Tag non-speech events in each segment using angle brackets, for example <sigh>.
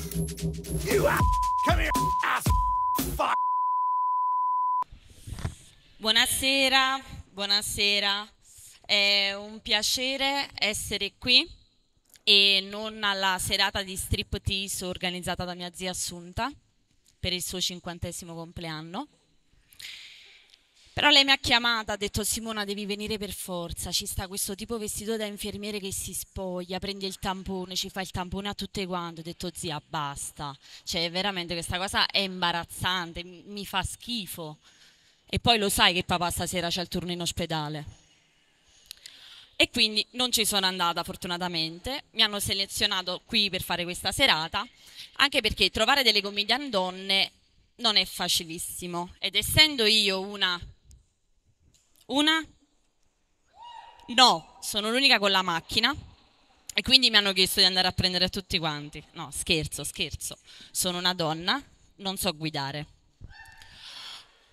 Come here, ass. Fuck. Buonasera, buonasera. È un piacere essere qui e non alla serata di striptease organizzata da mia zia Assunta per il suo cinquantesimo compleanno. Però lei mi ha chiamata, ha detto Simona devi venire per forza, ci sta questo tipo vestito da infermiere che si spoglia, prende il tampone, ci fa il tampone a tutte quante, ho detto zia basta, cioè veramente questa cosa è imbarazzante, mi fa schifo. E poi lo sai che papà stasera c'è il turno in ospedale. E quindi non ci sono andata fortunatamente, mi hanno selezionato qui per fare questa serata, anche perché trovare delle comedian donne non è facilissimo. Ed essendo io una una? No, sono l'unica con la macchina e quindi mi hanno chiesto di andare a prendere tutti quanti. No, scherzo, scherzo. Sono una donna, non so guidare.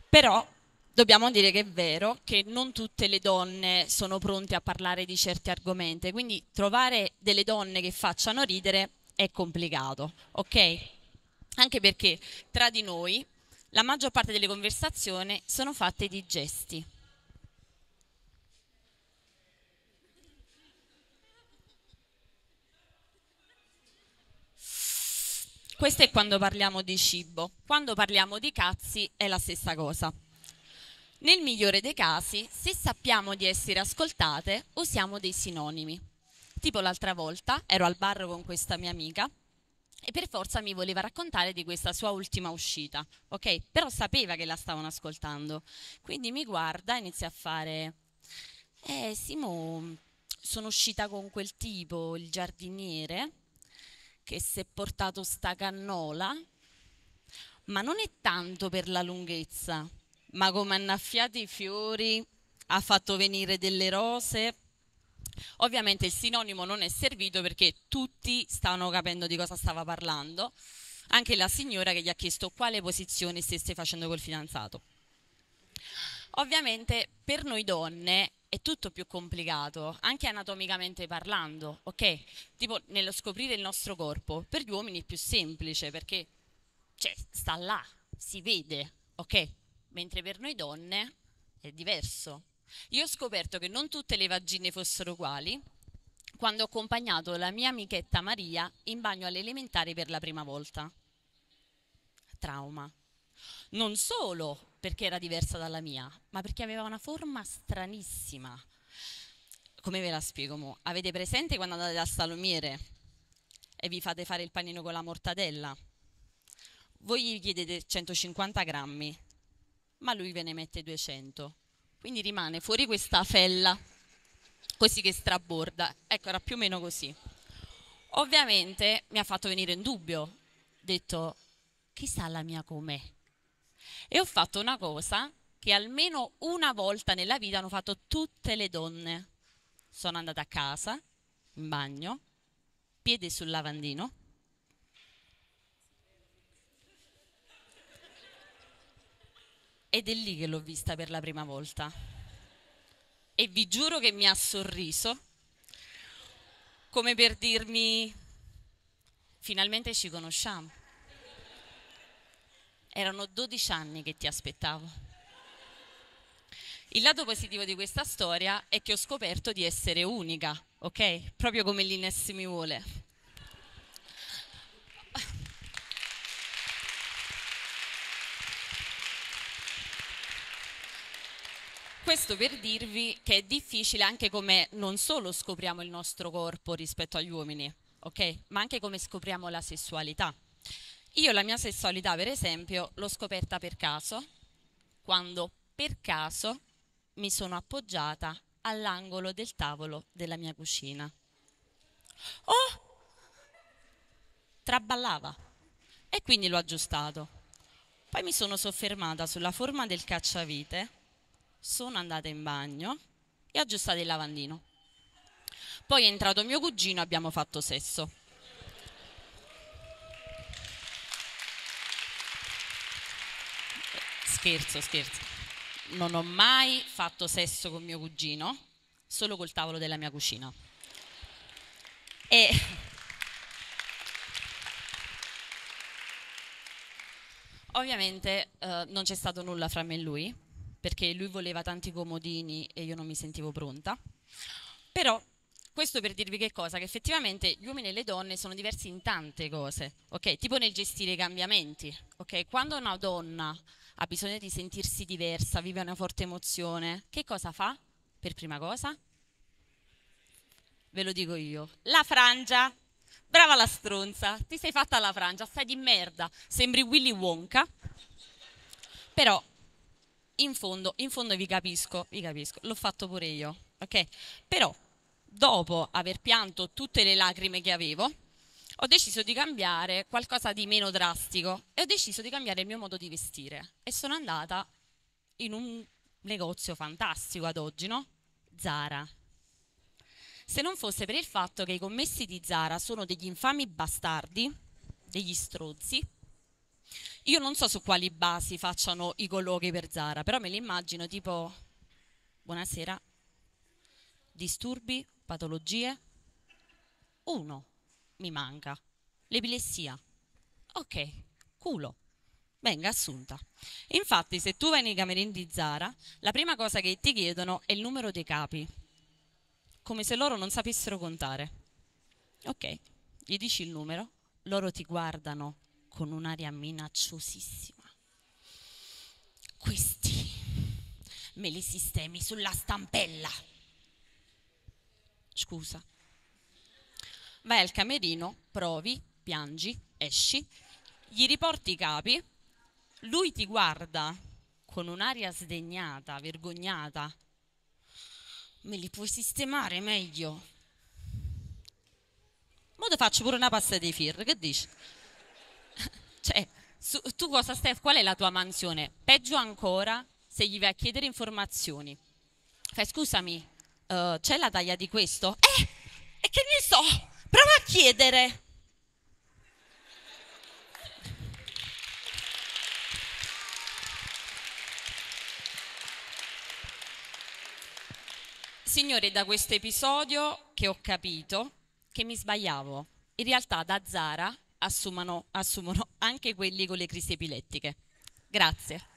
Però dobbiamo dire che è vero che non tutte le donne sono pronte a parlare di certi argomenti, quindi trovare delle donne che facciano ridere è complicato, ok? Anche perché tra di noi la maggior parte delle conversazioni sono fatte di gesti. Questo è quando parliamo di cibo. Quando parliamo di cazzi è la stessa cosa. Nel migliore dei casi, se sappiamo di essere ascoltate, usiamo dei sinonimi. Tipo l'altra volta ero al bar con questa mia amica e per forza mi voleva raccontare di questa sua ultima uscita, ok? Però sapeva che la stavano ascoltando. Quindi mi guarda e inizia a fare Eh, Simo, sono uscita con quel tipo, il giardiniere che si è portato sta cannola, ma non è tanto per la lunghezza, ma come ha annaffiato i fiori, ha fatto venire delle rose. Ovviamente il sinonimo non è servito perché tutti stavano capendo di cosa stava parlando, anche la signora che gli ha chiesto quale posizione stesse facendo col fidanzato. Ovviamente per noi donne è tutto più complicato, anche anatomicamente parlando, ok? Tipo nello scoprire il nostro corpo, per gli uomini è più semplice perché cioè, sta là, si vede, ok? Mentre per noi donne è diverso. Io ho scoperto che non tutte le vagine fossero uguali quando ho accompagnato la mia amichetta Maria in bagno alle elementari per la prima volta. Trauma. Non solo perché era diversa dalla mia, ma perché aveva una forma stranissima. Come ve la spiego? Mo? Avete presente quando andate dal salumiere e vi fate fare il panino con la mortadella? Voi gli chiedete 150 grammi, ma lui ve ne mette 200. Quindi rimane fuori questa fella, così che straborda. Ecco, era più o meno così. Ovviamente mi ha fatto venire in dubbio. Detto, chissà la mia com'è e ho fatto una cosa che almeno una volta nella vita hanno fatto tutte le donne. Sono andata a casa, in bagno, piedi sul lavandino. Ed è lì che l'ho vista per la prima volta. E vi giuro che mi ha sorriso, come per dirmi, finalmente ci conosciamo. Erano 12 anni che ti aspettavo. Il lato positivo di questa storia è che ho scoperto di essere unica, ok? Proprio come l'Ines mi vuole. Questo per dirvi che è difficile anche come non solo scopriamo il nostro corpo rispetto agli uomini, ok? Ma anche come scopriamo la sessualità. Io la mia sessualità, per esempio, l'ho scoperta per caso, quando per caso mi sono appoggiata all'angolo del tavolo della mia cucina. Oh! Traballava e quindi l'ho aggiustato. Poi mi sono soffermata sulla forma del cacciavite, sono andata in bagno e ho aggiustato il lavandino. Poi è entrato mio cugino e abbiamo fatto sesso. Scherzo, scherzo. Non ho mai fatto sesso con mio cugino, solo col tavolo della mia cucina. E ovviamente eh, non c'è stato nulla fra me e lui, perché lui voleva tanti comodini e io non mi sentivo pronta. Però questo per dirvi che cosa? Che effettivamente gli uomini e le donne sono diversi in tante cose, ok? Tipo nel gestire i cambiamenti, ok? Quando una donna ha bisogno di sentirsi diversa, vive una forte emozione, che cosa fa per prima cosa? Ve lo dico io, la frangia. Brava la stronza, ti sei fatta la frangia, stai di merda, sembri Willy Wonka. Però in fondo, in fondo vi capisco, vi capisco, l'ho fatto pure io, ok? Però dopo aver pianto tutte le lacrime che avevo, ho deciso di cambiare qualcosa di meno drastico e ho deciso di cambiare il mio modo di vestire e sono andata in un negozio fantastico ad oggi, no? Zara. Se non fosse per il fatto che i commessi di Zara sono degli infami bastardi, degli strozzi, io non so su quali basi facciano i colloqui per Zara, però me li immagino tipo, buonasera, disturbi, patologie? Uno, mi manca, l'epilessia. Ok, culo. Venga assunta. Infatti, se tu vai nei camerini di Zara, la prima cosa che ti chiedono è il numero dei capi, come se loro non sapessero contare. Ok, gli dici il numero, loro ti guardano con un'aria minacciosissima. Questi me li sistemi sulla stampella. Scusa. Vai al camerino, provi, piangi, esci, gli riporti i capi, lui ti guarda con un'aria sdegnata, vergognata. Me li puoi sistemare meglio? Mo te faccio pure una pasta di fir, che dici? <laughs> Cioè, su, tu cosa stai? Qual è la tua mansione? Peggio ancora se gli vai a chiedere informazioni. Fai, scusami, uh, c'è la taglia di questo? Eh, e che ne so? Prova a chiedere. Signore, da questo episodio che ho capito che mi sbagliavo. In realtà da Zara assumono, assumono anche quelli con le crisi epilettiche. Grazie.